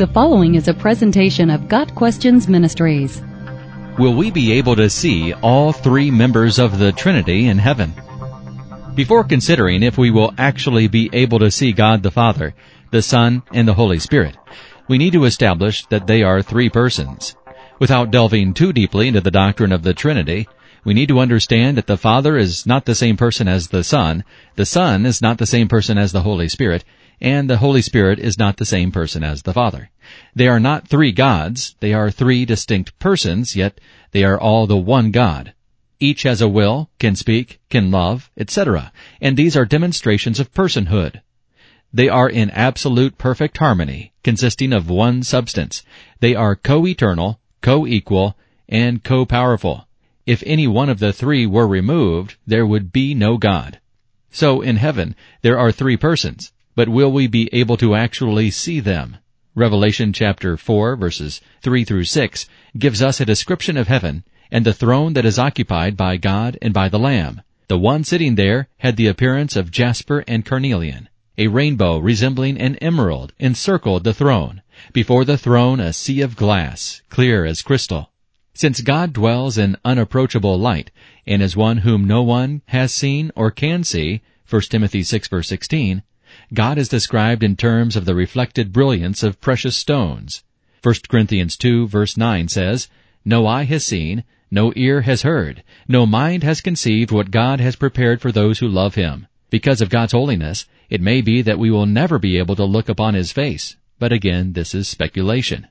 The following is a presentation of Got Questions Ministries. Will we be able to see all three members of the Trinity in heaven? Before considering if we will actually be able to see God the Father, the Son, and the Holy Spirit, we need to establish that they are three persons. Without delving too deeply into the doctrine of the Trinity, we need to understand that the Father is not the same person as the Son, the Son is not the same person as the Holy Spirit, and the Holy Spirit is not the same person as the Father. They are not three gods, they are three distinct persons, yet they are all the one God. Each has a will, can speak, can love, etc., and these are demonstrations of personhood. They are in absolute perfect harmony, consisting of one substance. They are co-eternal, co-equal, and co-powerful. If any one of the three were removed, there would be no God. So in heaven, there are three persons but will we be able to actually see them? Revelation chapter 4 verses 3 through 6 gives us a description of heaven and the throne that is occupied by God and by the Lamb. The one sitting there had the appearance of jasper and carnelian. A rainbow resembling an emerald encircled the throne. Before the throne a sea of glass, clear as crystal. Since God dwells in unapproachable light, and is one whom no one has seen or can see, 1 Timothy 6 verse 16, God is described in terms of the reflected brilliance of precious stones. 1 Corinthians 2 verse 9 says, No eye has seen, no ear has heard, no mind has conceived what God has prepared for those who love Him. Because of God's holiness, it may be that we will never be able to look upon His face, but again, this is speculation.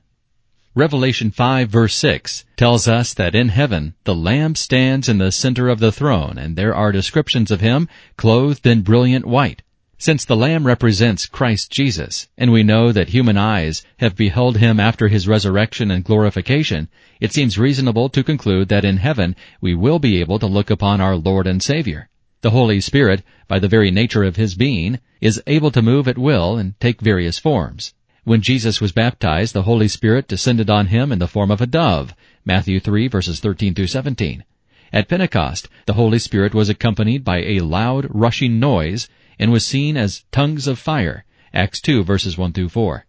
Revelation 5 verse 6 tells us that in heaven the Lamb stands in the center of the throne and there are descriptions of Him clothed in brilliant white. Since the Lamb represents Christ Jesus, and we know that human eyes have beheld him after his resurrection and glorification, it seems reasonable to conclude that in heaven we will be able to look upon our Lord and Savior. The Holy Spirit, by the very nature of his being, is able to move at will and take various forms. When Jesus was baptized, the Holy Spirit descended on him in the form of a dove, Matthew 3 verses 13 through 17. At Pentecost, the Holy Spirit was accompanied by a loud rushing noise and was seen as tongues of fire. Acts 2 verses 1 through 4.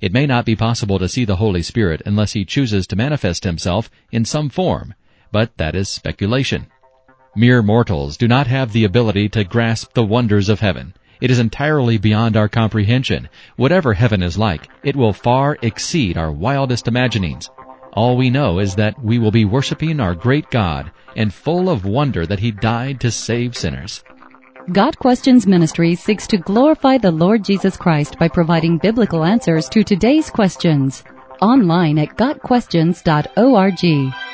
It may not be possible to see the Holy Spirit unless he chooses to manifest himself in some form, but that is speculation. Mere mortals do not have the ability to grasp the wonders of heaven. It is entirely beyond our comprehension. Whatever heaven is like, it will far exceed our wildest imaginings. All we know is that we will be worshiping our great God and full of wonder that He died to save sinners. Got Questions Ministry seeks to glorify the Lord Jesus Christ by providing biblical answers to today's questions. Online at GotQuestions.org.